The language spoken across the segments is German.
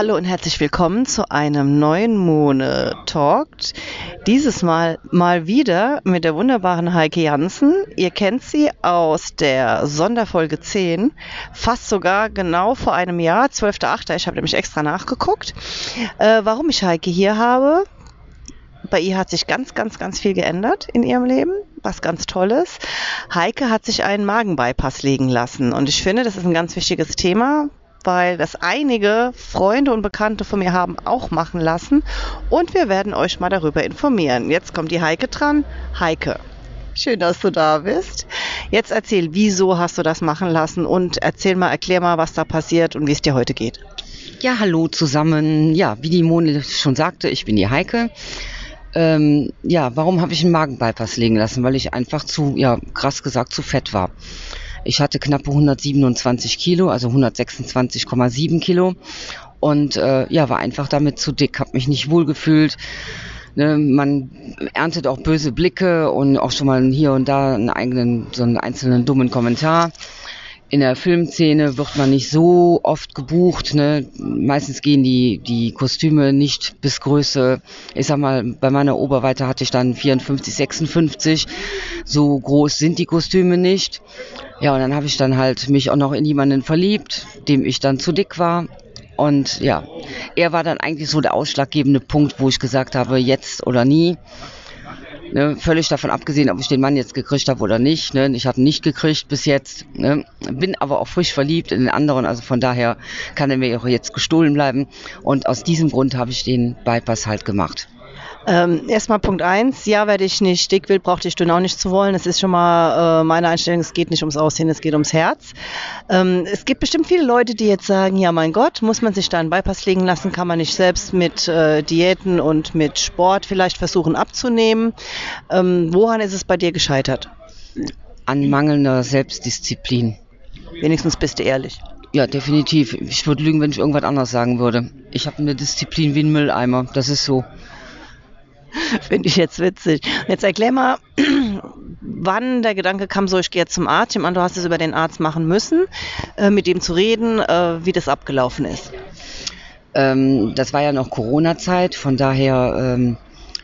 hallo und herzlich willkommen zu einem neuen Mone Talk. Dieses Mal mal wieder mit der wunderbaren Heike Jansen. Ihr kennt sie aus der Sonderfolge 10, fast sogar genau vor einem Jahr, 12.8. Ich habe nämlich extra nachgeguckt. Äh, warum ich Heike hier habe? Bei ihr hat sich ganz, ganz, ganz viel geändert in ihrem Leben, was ganz Tolles. Heike hat sich einen Magenbypass legen lassen und ich finde, das ist ein ganz wichtiges Thema, weil das einige Freunde und Bekannte von mir haben auch machen lassen. Und wir werden euch mal darüber informieren. Jetzt kommt die Heike dran. Heike, schön, dass du da bist. Jetzt erzähl, wieso hast du das machen lassen und erzähl mal, erklär mal, was da passiert und wie es dir heute geht. Ja, hallo zusammen. Ja, wie die Mone schon sagte, ich bin die Heike. Ähm, ja, warum habe ich einen Magenbypass legen lassen? Weil ich einfach zu, ja, krass gesagt, zu fett war. Ich hatte knappe 127 Kilo, also 126,7 Kilo und äh, ja, war einfach damit zu dick, habe mich nicht wohl gefühlt. Ne, man erntet auch böse Blicke und auch schon mal hier und da einen eigenen, so einen einzelnen dummen Kommentar in der Filmszene wird man nicht so oft gebucht. Ne? Meistens gehen die, die Kostüme nicht bis Größe. Ich sag mal, bei meiner Oberweite hatte ich dann 54, 56. So groß sind die Kostüme nicht. Ja, und dann habe ich dann halt mich auch noch in jemanden verliebt, dem ich dann zu dick war. Und ja, er war dann eigentlich so der ausschlaggebende Punkt, wo ich gesagt habe, jetzt oder nie. Ne, völlig davon abgesehen, ob ich den Mann jetzt gekriegt habe oder nicht. Ne? Ich habe ihn nicht gekriegt bis jetzt. Ne? Bin aber auch frisch verliebt in den anderen. Also von daher kann er mir auch jetzt gestohlen bleiben. Und aus diesem Grund habe ich den Bypass halt gemacht. Ähm, erstmal Punkt eins, ja, werde ich nicht dick will, brauchte ich dünn auch nicht zu wollen. Es ist schon mal äh, meine Einstellung, es geht nicht ums Aussehen, es geht ums Herz. Ähm, es gibt bestimmt viele Leute, die jetzt sagen, ja mein Gott, muss man sich da einen Bypass legen lassen, kann man nicht selbst mit äh, Diäten und mit Sport vielleicht versuchen abzunehmen. Ähm, woran ist es bei dir gescheitert? An mangelnder Selbstdisziplin. Wenigstens bist du ehrlich. Ja, definitiv. Ich würde lügen, wenn ich irgendwas anderes sagen würde. Ich habe eine Disziplin wie ein Mülleimer. Das ist so. Finde ich jetzt witzig. Jetzt erklär mal, wann der Gedanke kam, so ich gehe jetzt zum Arzt. Ich meine, du hast es über den Arzt machen müssen, äh, mit dem zu reden, äh, wie das abgelaufen ist. Ähm, das war ja noch Corona-Zeit, von daher ähm,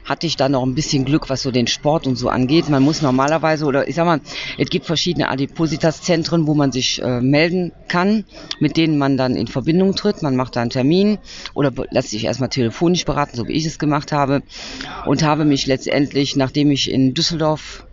hatte ich da noch ein bisschen Glück, was so den Sport und so angeht. Man muss normalerweise, oder ich sag mal, es gibt verschiedene Adipositas-Zentren, wo man sich äh, melden kann, mit denen man dann in Verbindung tritt. Man macht da einen Termin oder lässt sich erstmal telefonisch beraten, so wie ich es gemacht habe. Und habe mich letztendlich, nachdem ich in Düsseldorf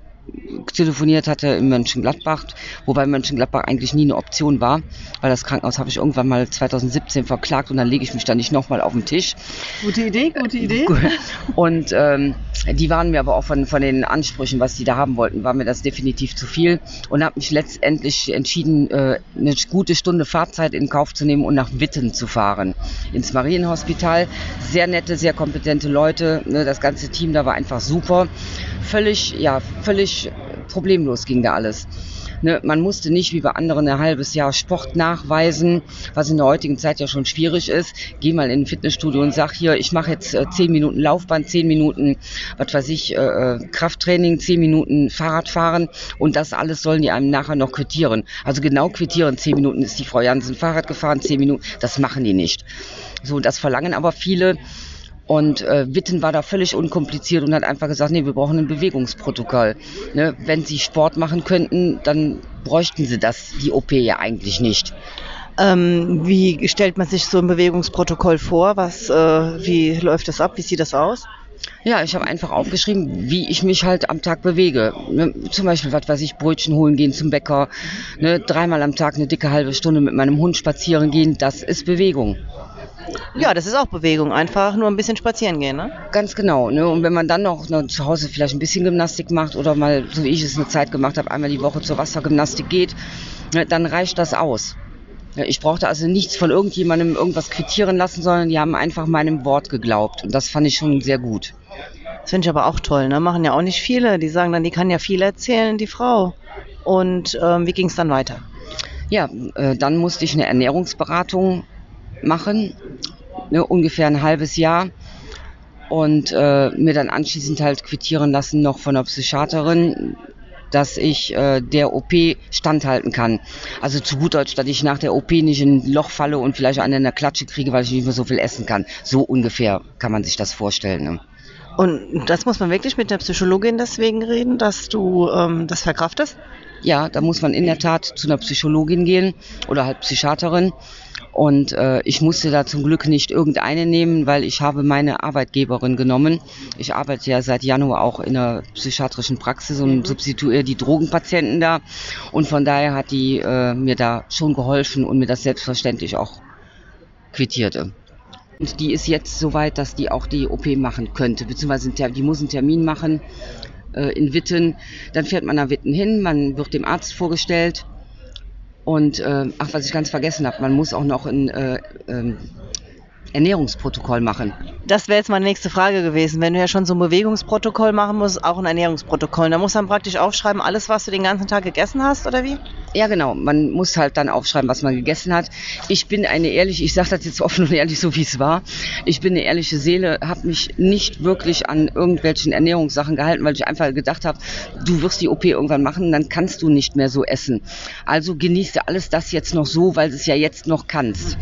telefoniert hatte in Mönchengladbach, wobei Mönchengladbach eigentlich nie eine Option war, weil das Krankenhaus habe ich irgendwann mal 2017 verklagt und dann lege ich mich da nicht nochmal auf den Tisch. Gute Idee, gute Idee. Und ähm, die waren mir aber auch von, von den Ansprüchen, was die da haben wollten, war mir das definitiv zu viel und habe mich letztendlich entschieden, äh, eine gute Stunde Fahrzeit in Kauf zu nehmen und nach Witten zu fahren. Ins Marienhospital. Sehr nette, sehr kompetente Leute. Ne, das ganze Team da war einfach super völlig, ja, völlig problemlos ging da alles. Ne, man musste nicht wie bei anderen ein halbes Jahr Sport nachweisen, was in der heutigen Zeit ja schon schwierig ist. Geh mal in ein Fitnessstudio und sag hier, ich mache jetzt äh, zehn Minuten Laufbahn, zehn Minuten, was weiß ich, äh, äh, Krafttraining, zehn Minuten Fahrradfahren und das alles sollen die einem nachher noch quittieren. Also genau quittieren, zehn Minuten ist die Frau Jansen Fahrrad gefahren, zehn Minuten, das machen die nicht. So, das verlangen aber viele und äh, Witten war da völlig unkompliziert und hat einfach gesagt, nee, wir brauchen ein Bewegungsprotokoll. Ne? Wenn Sie Sport machen könnten, dann bräuchten Sie das, die OP ja eigentlich nicht. Ähm, wie stellt man sich so ein Bewegungsprotokoll vor? Was, äh, wie läuft das ab? Wie sieht das aus? Ja, ich habe einfach aufgeschrieben, wie ich mich halt am Tag bewege. Ne, zum Beispiel, was weiß ich, Brötchen holen gehen zum Bäcker, ne, dreimal am Tag eine dicke halbe Stunde mit meinem Hund spazieren gehen, das ist Bewegung. Ja, das ist auch Bewegung, einfach nur ein bisschen spazieren gehen, ne? Ganz genau, ne? Und wenn man dann noch, noch zu Hause vielleicht ein bisschen Gymnastik macht oder mal, so wie ich es eine Zeit gemacht habe, einmal die Woche zur Wassergymnastik geht, ne, dann reicht das aus. Ich brauchte also nichts von irgendjemandem irgendwas quittieren lassen, sondern die haben einfach meinem Wort geglaubt. Und das fand ich schon sehr gut. Das finde ich aber auch toll, ne? Machen ja auch nicht viele. Die sagen dann, die kann ja viel erzählen, die Frau. Und ähm, wie ging es dann weiter? Ja, äh, dann musste ich eine Ernährungsberatung machen, ne, ungefähr ein halbes Jahr und äh, mir dann anschließend halt quittieren lassen noch von der Psychiaterin, dass ich äh, der OP standhalten kann. Also zu gut Deutsch, dass ich nach der OP nicht in ein Loch falle und vielleicht einen in der Klatsche kriege, weil ich nicht mehr so viel essen kann. So ungefähr kann man sich das vorstellen. Ne? Und das muss man wirklich mit der Psychologin deswegen reden, dass du ähm, das verkraftest? Ja, da muss man in der Tat zu einer Psychologin gehen oder halt Psychiaterin. Und äh, ich musste da zum Glück nicht irgendeine nehmen, weil ich habe meine Arbeitgeberin genommen. Ich arbeite ja seit Januar auch in einer psychiatrischen Praxis und substituiere die Drogenpatienten da. Und von daher hat die äh, mir da schon geholfen und mir das selbstverständlich auch quittierte. Und die ist jetzt so weit, dass die auch die OP machen könnte, beziehungsweise die muss einen Termin machen äh, in Witten. Dann fährt man nach Witten hin, man wird dem Arzt vorgestellt. Und äh, ach, was ich ganz vergessen habe, man muss auch noch ein äh, ähm, Ernährungsprotokoll machen. Das wäre jetzt meine nächste Frage gewesen. Wenn du ja schon so ein Bewegungsprotokoll machen musst, auch ein Ernährungsprotokoll. Da muss man praktisch aufschreiben, alles, was du den ganzen Tag gegessen hast, oder wie? Ja, genau. Man muss halt dann aufschreiben, was man gegessen hat. Ich bin eine ehrliche, ich sage das jetzt offen und ehrlich, so wie es war. Ich bin eine ehrliche Seele, habe mich nicht wirklich an irgendwelchen Ernährungssachen gehalten, weil ich einfach gedacht habe, du wirst die OP irgendwann machen, dann kannst du nicht mehr so essen. Also genieße alles das jetzt noch so, weil du es ja jetzt noch kannst.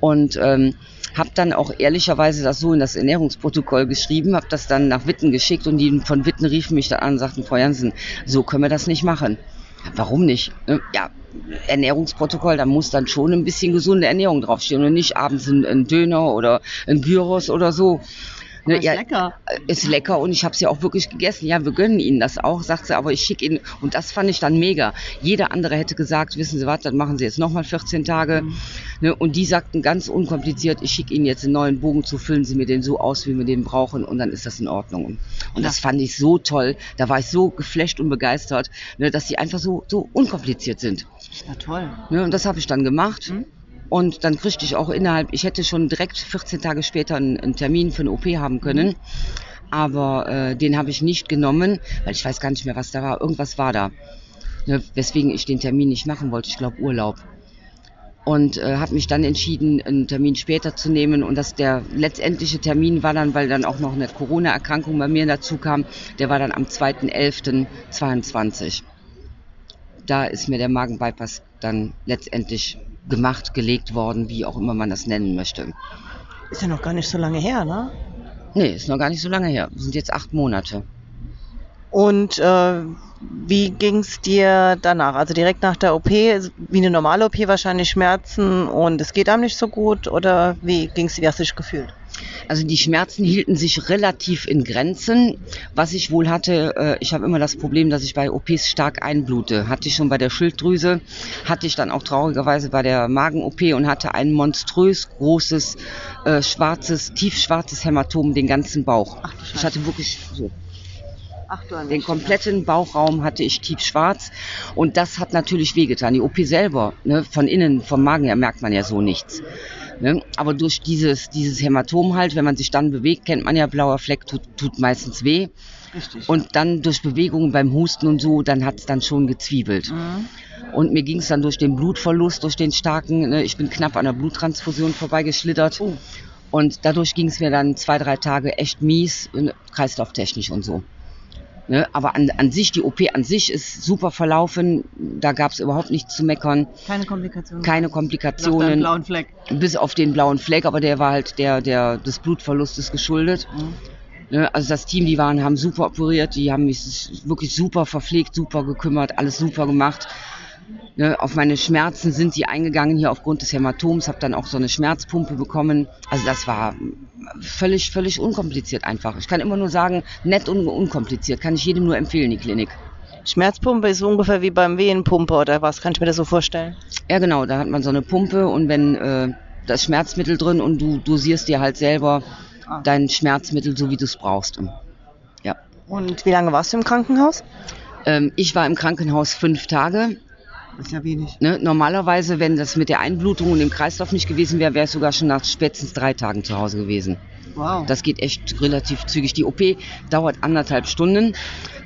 Und ähm, habe dann auch ehrlicherweise das so in das Ernährungsprotokoll geschrieben, habe das dann nach Witten geschickt und die von Witten riefen mich dann an und sagten, Frau Jansen, so können wir das nicht machen. Warum nicht? Ne? Ja, Ernährungsprotokoll, da muss dann schon ein bisschen gesunde Ernährung draufstehen und nicht abends ein, ein Döner oder ein Gyros oder so. Ne, ist ja, lecker. Äh, ist lecker und ich habe es ja auch wirklich gegessen. Ja, wir gönnen Ihnen das auch, sagt sie, aber ich schicke Ihnen, und das fand ich dann mega. Jeder andere hätte gesagt, wissen Sie was, dann machen Sie jetzt nochmal 14 Tage. Mhm. Ne, und die sagten ganz unkompliziert, ich schicke Ihnen jetzt einen neuen Bogen zu, füllen Sie mir den so aus, wie wir den brauchen und dann ist das in Ordnung. Und ja. das fand ich so toll. Da war ich so geflasht und begeistert, ne, dass die einfach so, so unkompliziert sind. Ja, toll. Ne, und das habe ich dann gemacht. Mhm. Und dann kriegte ich auch innerhalb, ich hätte schon direkt 14 Tage später einen, einen Termin für eine OP haben können. Aber äh, den habe ich nicht genommen, weil ich weiß gar nicht mehr, was da war. Irgendwas war da. Ne, weswegen ich den Termin nicht machen wollte. Ich glaube Urlaub. Und äh, habe mich dann entschieden, einen Termin später zu nehmen. Und dass der letztendliche Termin war dann, weil dann auch noch eine Corona-Erkrankung bei mir dazu kam, der war dann am 2.11.22. Da ist mir der Magenbypass dann letztendlich gemacht, gelegt worden, wie auch immer man das nennen möchte. Ist ja noch gar nicht so lange her, ne? Nee, ist noch gar nicht so lange her. Sind jetzt acht Monate. Und äh, wie ging es dir danach? Also direkt nach der OP, wie eine normale OP wahrscheinlich Schmerzen und es geht einem nicht so gut oder wie ging es dir, wie hast du dich gefühlt? Also die Schmerzen hielten sich relativ in Grenzen. Was ich wohl hatte, äh, ich habe immer das Problem, dass ich bei OPs stark einblute. Hatte ich schon bei der Schilddrüse, hatte ich dann auch traurigerweise bei der Magen-OP und hatte ein monströs großes, äh, schwarzes, tiefschwarzes Hämatom den ganzen Bauch. Ach, ich hatte wirklich so Ach, den kompletten Bauchraum hatte ich tiefschwarz und das hat natürlich wehgetan. Die OP selber, ne, von innen, vom Magen her merkt man ja so nichts. Ne? Aber durch dieses, dieses Hämatom halt, wenn man sich dann bewegt, kennt man ja, blauer Fleck tut, tut meistens weh. Richtig. Und dann durch Bewegungen beim Husten und so, dann hat es dann schon gezwiebelt. Mhm. Und mir ging es dann durch den Blutverlust, durch den starken, ne, ich bin knapp an der Bluttransfusion vorbeigeschlittert. Oh. Und dadurch ging es mir dann zwei, drei Tage echt mies, ne, kreislauftechnisch und so. Ne? Aber an, an sich, die OP an sich ist super verlaufen. Da gab es überhaupt nichts zu meckern. Keine Komplikationen. Keine Komplikationen. Bis blauen Fleck. Bis auf den blauen Fleck, aber der war halt der, der des Blutverlustes geschuldet. Mhm. Ne? Also das Team, die waren, haben super operiert, die haben mich wirklich super verpflegt, super gekümmert, alles super gemacht. Ne, auf meine Schmerzen sind die eingegangen hier aufgrund des Hämatoms, habe dann auch so eine Schmerzpumpe bekommen. Also das war völlig, völlig unkompliziert einfach. Ich kann immer nur sagen, nett und unkompliziert. Kann ich jedem nur empfehlen, die Klinik. Schmerzpumpe ist ungefähr wie beim Wehenpumpe oder was? Kann ich mir das so vorstellen? Ja, genau. Da hat man so eine Pumpe und wenn äh, das Schmerzmittel drin und du dosierst dir halt selber ah. dein Schmerzmittel, so wie du es brauchst. Ja. Und wie lange warst du im Krankenhaus? Ähm, ich war im Krankenhaus fünf Tage. Das ist ja wenig. Ne, normalerweise, wenn das mit der Einblutung und dem Kreislauf nicht gewesen wäre, wäre es sogar schon nach spätestens drei Tagen zu Hause gewesen. Wow. Das geht echt relativ zügig. Die OP dauert anderthalb Stunden.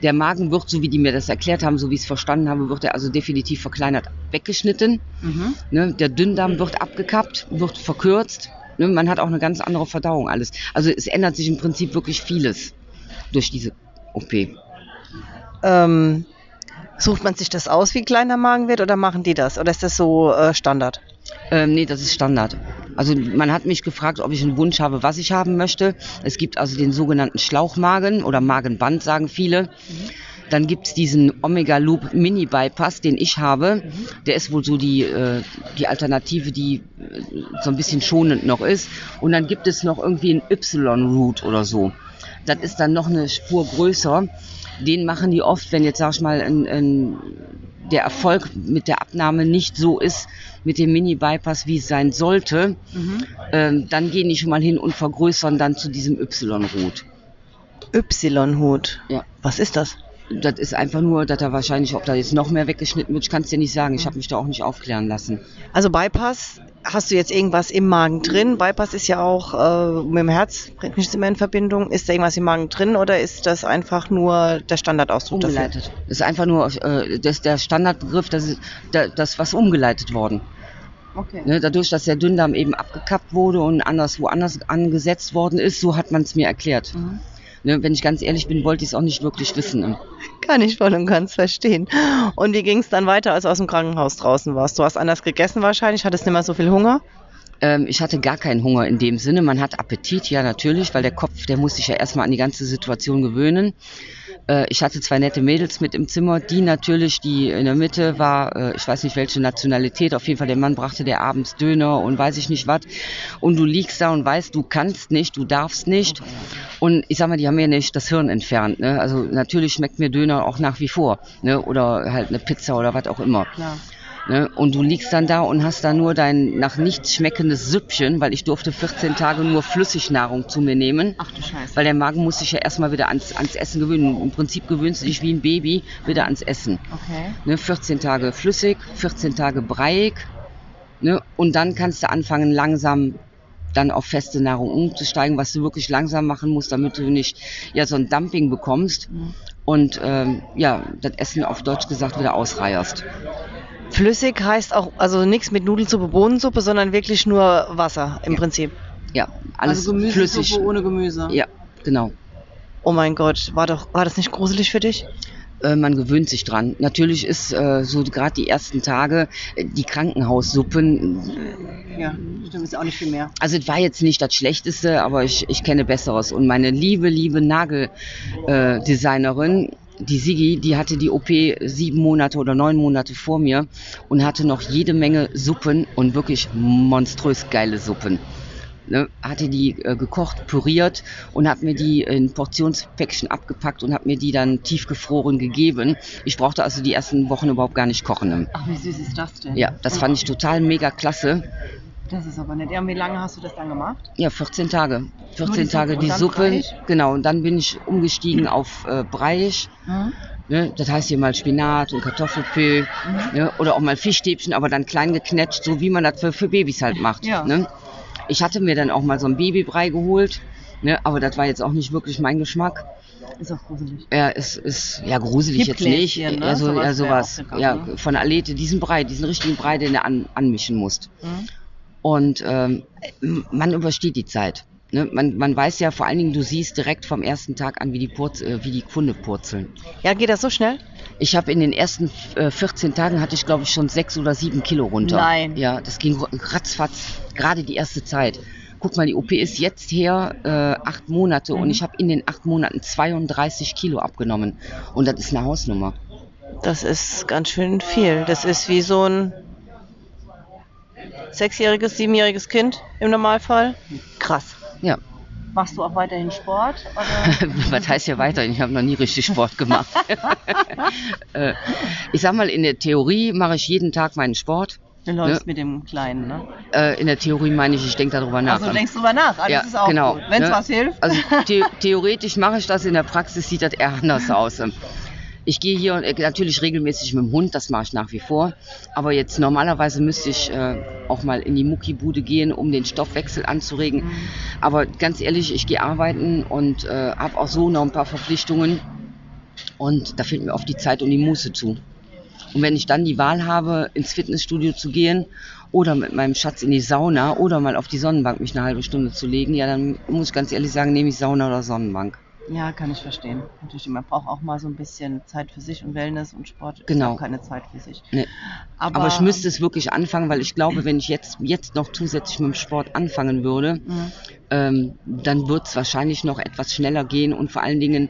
Der Magen wird, so wie die mir das erklärt haben, so wie ich es verstanden habe, wird er also definitiv verkleinert weggeschnitten. Mhm. Ne, der Dünndarm wird abgekappt, wird verkürzt. Ne, man hat auch eine ganz andere Verdauung alles. Also es ändert sich im Prinzip wirklich vieles durch diese OP. Ähm, Sucht man sich das aus, wie klein der Magen wird, oder machen die das? Oder ist das so äh, Standard? Ähm, nee, das ist Standard. Also man hat mich gefragt, ob ich einen Wunsch habe, was ich haben möchte. Es gibt also den sogenannten Schlauchmagen oder Magenband, sagen viele. Mhm. Dann gibt's diesen Omega Loop Mini Bypass, den ich habe. Mhm. Der ist wohl so die, äh, die Alternative, die äh, so ein bisschen schonend noch ist. Und dann gibt es noch irgendwie einen Y-Root oder so. Das ist dann noch eine Spur größer den machen die oft, wenn jetzt, sag ich mal, ein, ein, der Erfolg mit der Abnahme nicht so ist mit dem Mini-Bypass, wie es sein sollte, mhm. ähm, dann gehen die schon mal hin und vergrößern dann zu diesem Y-Hut. Y-Hut? Ja. Was ist das? Das ist einfach nur, dass er wahrscheinlich, ob da jetzt noch mehr weggeschnitten wird, ich kann es dir nicht sagen. Ich habe mich da auch nicht aufklären lassen. Also Bypass hast du jetzt irgendwas im Magen drin? Bypass ist ja auch äh, mit dem Herz, bringt nichts immer in Verbindung. Ist da irgendwas im Magen drin oder ist das einfach nur der Standardausdruck umgeleitet. dafür? Das ist einfach nur äh, das der Standardbegriff, das ist das, das was umgeleitet worden. Okay. Ne, dadurch, dass der Dünndarm eben abgekappt wurde und anders woanders angesetzt worden ist, so hat man es mir erklärt. Mhm. Ne, wenn ich ganz ehrlich bin, wollte ich es auch nicht wirklich wissen. Ne? Kann ich voll und ganz verstehen. Und wie ging es dann weiter, als du aus dem Krankenhaus draußen warst? Du hast anders gegessen wahrscheinlich, hattest nicht mehr so viel Hunger? Ähm, ich hatte gar keinen Hunger in dem Sinne. Man hat Appetit, ja natürlich, weil der Kopf, der muss sich ja erstmal an die ganze Situation gewöhnen. Äh, ich hatte zwei nette Mädels mit im Zimmer, die natürlich, die in der Mitte war, äh, ich weiß nicht welche Nationalität, auf jeden Fall der Mann brachte der abends Döner und weiß ich nicht was. Und du liegst da und weißt, du kannst nicht, du darfst nicht. Und ich sag mal, die haben mir nicht das Hirn entfernt. Ne? Also natürlich schmeckt mir Döner auch nach wie vor. Ne? Oder halt eine Pizza oder was auch immer. Klar. Ne? Und du liegst dann da und hast da nur dein nach nichts schmeckendes Süppchen, weil ich durfte 14 Tage nur Flüssignahrung zu mir nehmen. Ach du Scheiße. Weil der Magen muss sich ja erstmal wieder ans, ans Essen gewöhnen. Im Prinzip gewöhnst du dich wie ein Baby wieder ans Essen. Okay. Ne? 14 Tage flüssig, 14 Tage breiig. Ne? Und dann kannst du anfangen, langsam dann auf feste Nahrung umzusteigen, was du wirklich langsam machen musst, damit du nicht ja so ein Dumping bekommst mhm. und ähm, ja das Essen auf Deutsch gesagt wieder ausreierst. Flüssig heißt auch, also nichts mit Nudelsuppe, Bohnensuppe, sondern wirklich nur Wasser im ja. Prinzip. Ja, alles also flüssig. ohne Gemüse. Ja, genau. Oh mein Gott, war doch, war das nicht gruselig für dich? Äh, man gewöhnt sich dran. Natürlich ist äh, so gerade die ersten Tage äh, die Krankenhaussuppen. Ja, stimmt, ist auch nicht viel mehr. Also es war jetzt nicht das Schlechteste, aber ich, ich kenne Besseres. Und meine liebe, liebe Nageldesignerin, die Sigi, die hatte die OP sieben Monate oder neun Monate vor mir und hatte noch jede Menge Suppen und wirklich monströs geile Suppen. Ne, hatte die äh, gekocht, püriert und hat mir die in Portionspäckchen abgepackt und hat mir die dann tiefgefroren gegeben. Ich brauchte also die ersten Wochen überhaupt gar nicht kochen. Ach, wie süß ist das denn? Ja, das fand ich total mega klasse. Das ist aber nett. Ja, und wie lange hast du das dann gemacht? Ja, 14 Tage. 14 die Tage die Suppe. Breiig? Genau, und dann bin ich umgestiegen mhm. auf äh, Breiig. Mhm. Ne, das heißt hier mal Spinat und Kartoffelpü mhm. ne, oder auch mal Fischstäbchen, aber dann klein geknetscht, so wie man das für, für Babys halt macht. Ja. Ne? Ich hatte mir dann auch mal so ein Babybrei geholt, ne, aber das war jetzt auch nicht wirklich mein Geschmack. Ist auch gruselig. Ja, es ist ja gruselig jetzt nicht. Ne? Ja, so, sowas ja, sowas. Ja, ne? von Alete, diesen Brei, diesen richtigen Brei, den du an, anmischen musst. Mhm. Und ähm, man übersteht die Zeit. Ne? Man, man weiß ja vor allen Dingen, du siehst direkt vom ersten Tag an, wie die, Purz, äh, wie die Kunde purzeln. Ja, geht das so schnell? Ich habe in den ersten äh, 14 Tagen hatte ich, glaube ich, schon sechs oder sieben Kilo runter. Nein. Ja, das ging ratzfatz, gerade die erste Zeit. Guck mal, die OP ist jetzt her äh, acht Monate mhm. und ich habe in den acht Monaten 32 Kilo abgenommen. Und das ist eine Hausnummer. Das ist ganz schön viel. Das ist wie so ein sechsjähriges, siebenjähriges Kind im Normalfall. Krass. Ja. Machst du auch weiterhin Sport? Was heißt ja weiterhin? Ich habe noch nie richtig Sport gemacht. Äh, ich sag mal, in der Theorie mache ich jeden Tag meinen Sport. Du läufst ne? mit dem Kleinen, ne? Äh, in der Theorie meine ich, ich denke darüber nach. Also du denkst darüber nach, alles ja, ist auch genau, Wenn es ne? was hilft. Also the theoretisch mache ich das, in der Praxis sieht das eher anders aus. Ich gehe hier äh, natürlich regelmäßig mit dem Hund, das mache ich nach wie vor. Aber jetzt normalerweise müsste ich äh, auch mal in die Muckibude gehen, um den Stoffwechsel anzuregen. Mhm. Aber ganz ehrlich, ich gehe arbeiten und äh, habe auch so noch ein paar Verpflichtungen. Und da fehlt mir oft die Zeit und die Muße zu. Und wenn ich dann die Wahl habe, ins Fitnessstudio zu gehen oder mit meinem Schatz in die Sauna oder mal auf die Sonnenbank mich eine halbe Stunde zu legen, ja, dann muss ich ganz ehrlich sagen, nehme ich Sauna oder Sonnenbank. Ja, kann ich verstehen. Natürlich, man braucht auch mal so ein bisschen Zeit für sich und Wellness und Sport. Genau. Ist auch keine Zeit für sich. Nee. Aber, Aber ich müsste es wirklich anfangen, weil ich glaube, wenn ich jetzt, jetzt noch zusätzlich mit dem Sport anfangen würde, Mhm. Ähm, dann wird es wahrscheinlich noch etwas schneller gehen und vor allen Dingen,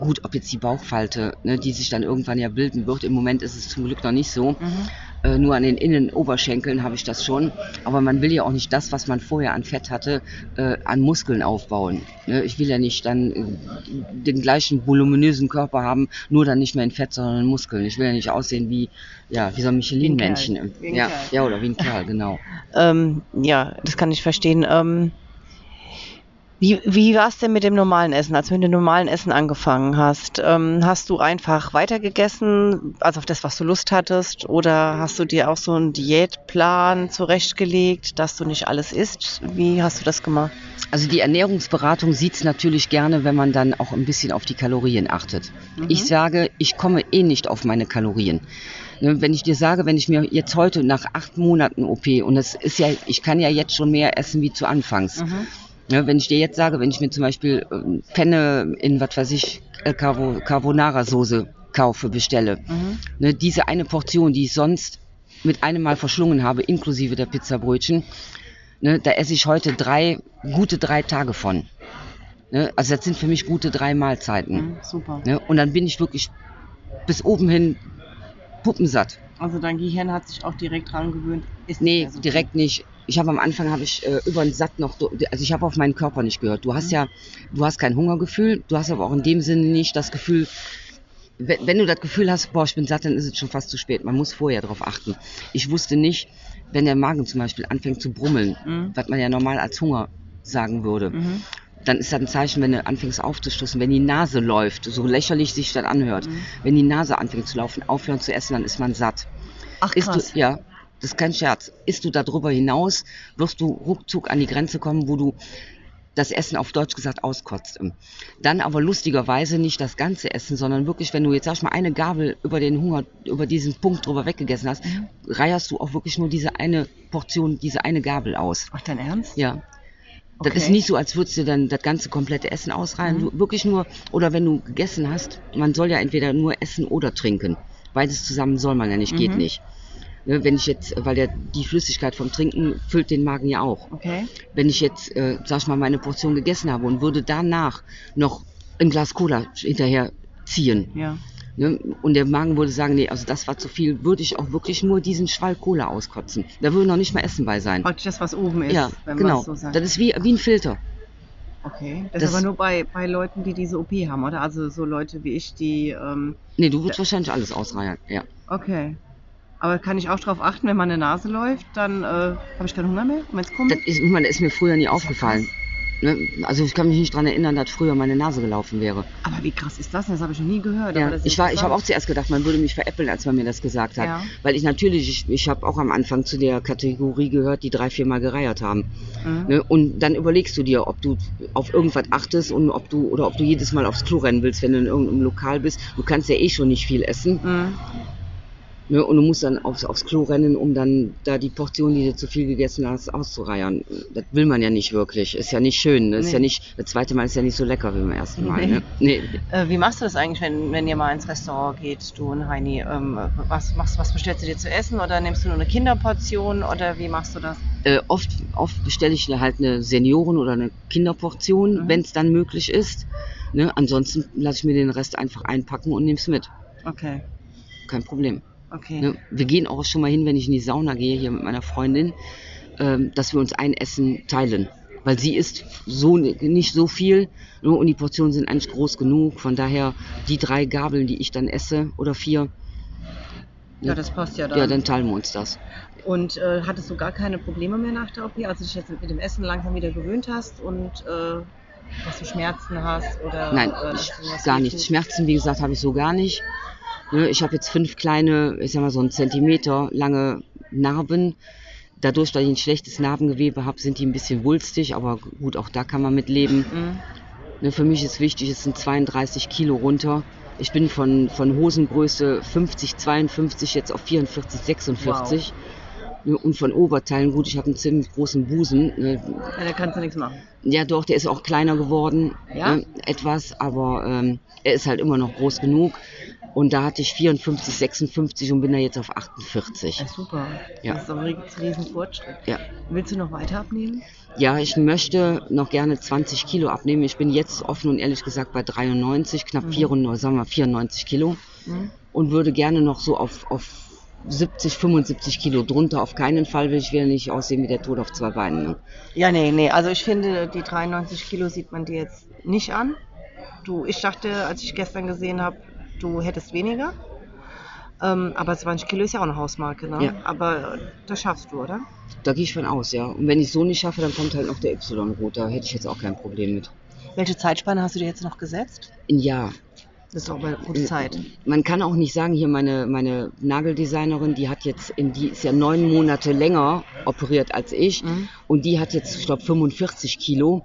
gut, ob jetzt die Bauchfalte, ne, die sich dann irgendwann ja bilden wird, im Moment ist es zum Glück noch nicht so. Mhm. Äh, nur an den Innenoberschenkeln habe ich das schon. Aber man will ja auch nicht das, was man vorher an Fett hatte, äh, an Muskeln aufbauen. Ne? Ich will ja nicht dann äh, den gleichen voluminösen Körper haben, nur dann nicht mehr in Fett, sondern in Muskeln. Ich will ja nicht aussehen wie, ja, wie so ein Michelin-Männchen. Ja, ja, oder wie ein Kerl, genau. Ähm, ja, das kann ich verstehen. Ähm, wie wie war es denn mit dem normalen Essen, als du mit dem normalen Essen angefangen hast? Ähm, hast du einfach weitergegessen, also auf das, was du Lust hattest, oder hast du dir auch so einen Diätplan zurechtgelegt, dass du nicht alles isst? Wie hast du das gemacht? Also die Ernährungsberatung sieht's natürlich gerne, wenn man dann auch ein bisschen auf die Kalorien achtet. Ich sage, ich komme eh nicht auf meine Kalorien. Ne, Wenn ich dir sage, wenn ich mir jetzt heute nach acht Monaten OP und das ist ja, ich kann ja jetzt schon mehr essen wie zu Anfangs. Ne, wenn ich dir jetzt sage, wenn ich mir zum Beispiel ähm, Penne in, was weiß ich, äh, Carbo, Carbonara-Soße kaufe, bestelle, ne, diese eine Portion, die ich sonst mit einem Mal verschlungen habe, inklusive der Pizzabrötchen, ne, da esse ich heute drei, gute drei Tage von. Ne, also das sind für mich gute drei Mahlzeiten. Mhm, super. Ne, und dann bin ich wirklich bis oben hin puppensatt. Also dein Gehirn hat sich auch direkt dran gewöhnt. Ist Nee, so direkt nicht. Ich habe am Anfang habe ich äh, über den Satt noch, also ich habe auf meinen Körper nicht gehört. Du hast ja, du hast kein Hungergefühl, du hast aber auch in dem Sinne nicht das Gefühl, wenn, wenn du das Gefühl hast, boah, ich bin satt, dann ist es schon fast zu spät. Man muss vorher darauf achten. Ich wusste nicht, wenn der Magen zum Beispiel anfängt zu brummeln, Mhm. was man ja normal als Hunger sagen würde, Mhm. dann ist das ein Zeichen, wenn du anfängst aufzustoßen, wenn die Nase läuft, so lächerlich sich das anhört. Mhm. Wenn die Nase anfängt zu laufen, aufhören zu essen, dann ist man satt. Ach Ist krass. du, ja, das ist kein Scherz. Ist du darüber hinaus, wirst du ruckzuck an die Grenze kommen, wo du das Essen auf Deutsch gesagt auskotzt. Dann aber lustigerweise nicht das ganze Essen, sondern wirklich, wenn du jetzt sag mal eine Gabel über den Hunger, über diesen Punkt drüber weggegessen hast, reierst du auch wirklich nur diese eine Portion, diese eine Gabel aus. Ach, dein Ernst? Ja. Das Okay. ist nicht so, als würdest du dann das ganze komplette Essen ausreihen. Mhm. Wirklich nur, oder wenn du gegessen hast, man soll ja entweder nur essen oder trinken. Beides zusammen soll man ja nicht, geht Mhm. nicht. Ne, wenn ich jetzt, weil der, die Flüssigkeit vom Trinken füllt den Magen ja auch. Okay. Wenn ich jetzt, äh, sag ich mal, meine Portion gegessen habe und würde danach noch ein Glas Cola hinterher ziehen, Ja. ne, und der Magen würde sagen, nee, also das war zu viel, würde ich auch wirklich nur diesen Schwall Cola auskotzen. Da würde noch nicht mal Essen bei sein. Praktisch das, was oben ist, ja, genau. so. Das ist wie, wie ein Filter. Okay. Das, Das- ist aber nur bei, bei Leuten, die diese OP haben, oder? Also so Leute wie ich, die. Ähm, Nee, du würdest wahrscheinlich alles ausreihen, ja. okay. Aber kann ich auch darauf achten, wenn meine Nase läuft, dann äh, habe ich keinen Hunger mehr, wenn es kommt? Das ist, man, das ist mir früher nie aufgefallen. Ne? Also ich kann mich nicht dran erinnern, dass früher meine Nase gelaufen wäre. Aber wie krass ist das? Das habe ich noch nie gehört. Ja, ich war, ich habe auch zuerst gedacht, man würde mich veräppeln, als man mir das gesagt hat. Ja. Weil ich natürlich, ich, ich habe auch am Anfang zu der Kategorie gehört, die drei, vier Mal gereiert haben. Mhm. Ne? Und dann überlegst du dir, ob du auf irgendwas achtest und ob du oder ob du jedes Mal aufs Klo rennen willst, wenn du in irgendeinem Lokal bist. Du kannst ja eh schon nicht viel essen. Mhm. Ne? Und du musst dann aufs, aufs Klo rennen, um dann da die Portion, die du zu viel gegessen hast, auszureiern. Das will man ja nicht wirklich. Ist ja nicht schön. Das ist Nee. ja nicht, das zweite Mal ist ja nicht so lecker wie beim ersten Mal. Nee. Ne? Nee. Äh, wie machst du das eigentlich, wenn, wenn ihr mal ins Restaurant geht, du und Heini? Ähm, was, machst, was bestellst du dir zu essen oder nimmst du nur eine Kinderportion oder wie machst du das? Äh, oft, oft bestelle ich halt eine Senioren- oder eine Kinderportion, Mhm. wenn es dann möglich ist. Ne? Ansonsten lasse ich mir den Rest einfach einpacken und nehme es mit. Okay, Kein Problem. Okay. Ne? Wir gehen auch schon mal hin, wenn ich in die Sauna gehe, hier mit meiner Freundin, ähm, dass wir uns ein Essen teilen. Weil sie isst so nicht so viel ne? und die Portionen sind eigentlich groß genug. Von daher die drei Gabeln, die ich dann esse oder vier, Ja, das passt ja dann. ja, dann teilen wir uns das. Und äh, hattest du gar keine Probleme mehr nach der OP, als du dich jetzt mit dem Essen langsam wieder gewöhnt hast und äh, dass du Schmerzen hast oder Nein, äh, gar nichts. Schmerzen, wie gesagt, habe ich so gar nicht. Ne, Ich habe jetzt fünf kleine, ich sag mal so einen Zentimeter lange Narben. Dadurch, dass ich ein schlechtes Narbengewebe habe, sind die ein bisschen wulstig, aber gut, auch da kann man mit leben. Mhm. Ne, Für mich ist wichtig, es sind 32 Kilo runter. Ich bin von, von Hosengröße 50, 52 jetzt auf 44, 46. Ne? Und von Oberteilen, gut, ich habe einen ziemlich großen Busen. Ne? Ja, da kannst du nichts machen. Ja, doch, der ist auch kleiner geworden, Ja? ne? etwas, aber ähm, er ist halt immer noch groß genug. Und da hatte ich 54, 56 und bin da jetzt auf 48. Ja, super. Ja. Das ist doch ein riesen Fortschritt. Ja. Willst du noch weiter abnehmen? Ja, ich möchte noch gerne 20 Kilo abnehmen. Ich bin jetzt offen und ehrlich gesagt bei 93, knapp 94, sagen wir 94 Kilo. Mhm. Und würde gerne noch so auf, auf 70, 75 Kilo drunter. Auf keinen Fall will ich wieder nicht aussehen wie der Tod auf zwei Beinen. Ne? Ja, nee, nee. Also ich finde, die 93 Kilo sieht man dir jetzt nicht an. Du, ich dachte, als ich gestern gesehen habe, du hättest weniger. Ähm, aber 20 Kilo ist ja auch eine Hausmarke, ne? Ja. Aber äh, das schaffst du, oder? Da gehe ich von aus, ja. Und wenn ich so nicht schaffe, dann kommt halt noch der Y-Rot. Da hätte ich jetzt auch kein Problem mit. Welche Zeitspanne hast du dir jetzt noch gesetzt? Ein Jahr. Das ist auch eine gute Zeit. Man kann auch nicht sagen, hier meine, meine Nageldesignerin, die hat jetzt, in, die ist ja neun Monate länger operiert als ich. Mhm. Und die hat jetzt, ich glaube, 45 Kilo.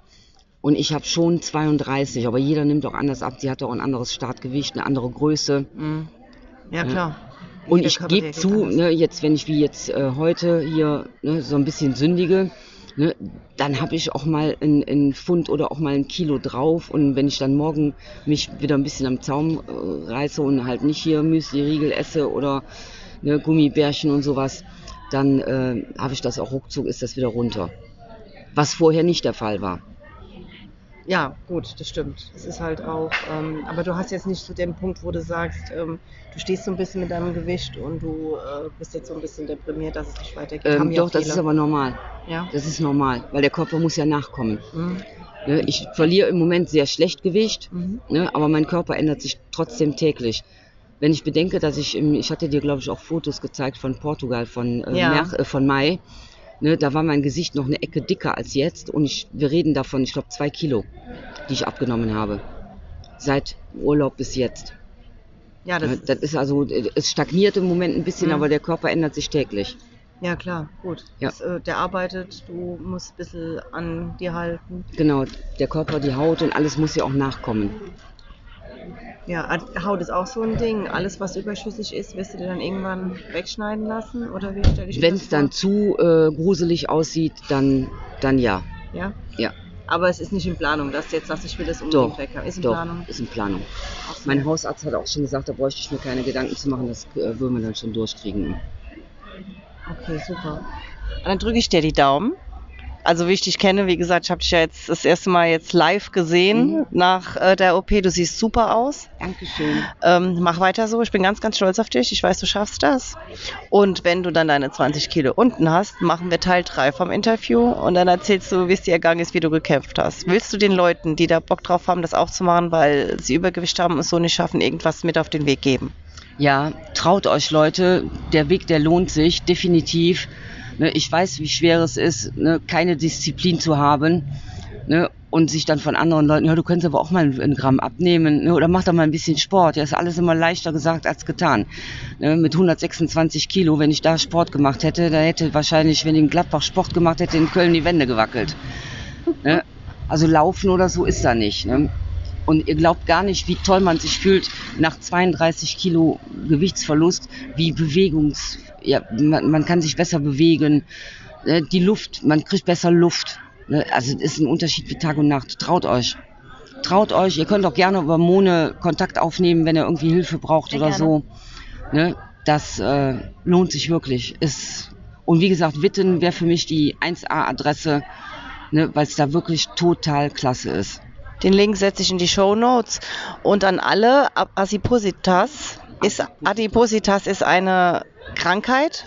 Und ich habe schon 32. Aber jeder nimmt auch anders ab. Die hat auch ein anderes Startgewicht, eine andere Größe. Mhm. Ja, klar. Und Jeder ich gebe zu, ne, jetzt wenn ich wie jetzt äh, heute hier ne, so ein bisschen sündige, ne, dann habe ich auch mal ein, ein Pfund oder auch mal ein Kilo drauf. Und wenn ich dann morgen mich wieder ein bisschen am Zaum äh, reiße und halt nicht hier Müsli-Riegel esse oder ne, Gummibärchen und sowas, dann äh, habe ich das auch ruckzuck, ist das wieder runter. Was vorher nicht der Fall war. Ja, gut, das stimmt. Es ist halt auch, ähm, aber du hast jetzt nicht so den Punkt, wo du sagst, ähm, du stehst so ein bisschen mit deinem Gewicht und du äh, bist jetzt so ein bisschen deprimiert, dass es nicht weitergeht. Ähm, ja doch, das ist aber normal. ja. Das ist normal, weil der Körper muss ja nachkommen. Mhm. Ne, ich verliere im Moment sehr schlecht Gewicht, Mhm. ne, aber mein Körper ändert sich trotzdem täglich. Wenn ich bedenke, dass ich, im, ich hatte dir glaube ich auch Fotos gezeigt von Portugal, von, äh, Ja. März, äh, von Mai, ne, da war mein Gesicht noch eine Ecke dicker als jetzt und ich, wir reden davon, ich glaube zwei Kilo, die ich abgenommen habe. Seit Urlaub bis jetzt. Ja, das, Ne, das ist also, es stagniert im Moment ein bisschen, Mhm. aber der Körper ändert sich täglich. ja klar, gut. Ja. Das, äh, der arbeitet, du musst ein bisschen an dir halten. Genau, der Körper, die Haut und alles muss ja auch nachkommen. Ja, Haut ist auch so ein Ding. Alles, was überschüssig ist, wirst du dir dann irgendwann wegschneiden lassen? Oder wie stelle ich Wenn es dann zu äh, gruselig aussieht, dann, dann ja. Ja? Ja. Aber es ist nicht in Planung, dass du jetzt sagst, ich will das unbedingt Doch, weg haben. Ist in doch, Planung. ist in Planung. So. Mein Hausarzt hat auch schon gesagt, da bräuchte ich mir keine Gedanken zu machen, das äh, würden wir dann schon durchkriegen. Okay, super. Dann drücke ich dir die Daumen. Also wie ich dich kenne, wie gesagt, ich habe dich ja jetzt das erste Mal jetzt live gesehen Mhm. nach äh, der OP. Du siehst super aus. Dankeschön. Ähm, mach weiter so. Ich bin ganz, ganz stolz auf dich. Ich weiß, du schaffst das. Und wenn du dann deine 20 Kilo unten hast, machen wir Teil 3 vom Interview und dann erzählst du, wie es dir ergangen ist, wie du gekämpft hast. Willst du den Leuten, die da Bock drauf haben, das auch zu machen, weil sie Übergewicht haben und es so nicht schaffen, irgendwas mit auf den Weg geben? Ja, traut euch Leute, der Weg, der lohnt sich, definitiv. Ne, ich weiß, wie schwer es ist, ne, keine Disziplin zu haben ne, und sich dann von anderen Leuten, ja, du könntest aber auch mal ein Gramm abnehmen ne, oder mach doch mal ein bisschen Sport. Ja, ist alles immer leichter gesagt als getan. Ne, mit 126 Kilo, wenn ich da Sport gemacht hätte, da hätte wahrscheinlich, wenn ich in Gladbach Sport gemacht hätte, in Köln die Wände gewackelt. Ne? Also laufen oder so ist da nicht. Ne? Und ihr glaubt gar nicht, wie toll man sich fühlt nach 32 Kilo Gewichtsverlust, wie Bewegungs, ja, man, man kann sich besser bewegen, ne, die Luft, man kriegt besser Luft. Ne? Also es ist ein Unterschied wie Tag und Nacht. Traut euch. Traut euch. Ihr könnt auch gerne über Mone Kontakt aufnehmen, wenn ihr irgendwie Hilfe braucht Sehr oder gerne. so. Ne? Das äh, lohnt sich wirklich. Ist, und wie gesagt, Witten wäre für mich die 1A-Adresse, ne, weil es da wirklich total klasse ist. Den Link setze ich in die Show Notes. Und an alle, Adipositas ist, Adipositas ist eine Krankheit.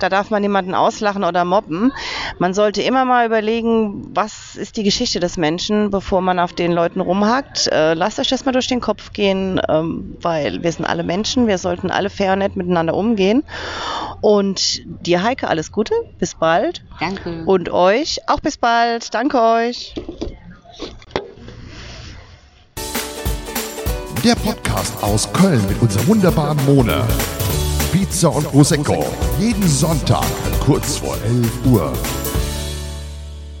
Da darf man niemanden auslachen oder mobben. Man sollte immer mal überlegen, was ist die Geschichte des Menschen, bevor man auf den Leuten rumhackt. Äh, lasst euch das mal durch den Kopf gehen, ähm, weil wir sind alle Menschen. Wir sollten alle fair und nett miteinander umgehen. Und dir, Heike, alles Gute. Bis bald. Danke. Und euch auch bis bald. Danke euch. Der Podcast aus Köln mit unserer wunderbaren Mona. Pizza und Prosecco. Jeden Sonntag kurz vor 11 Uhr.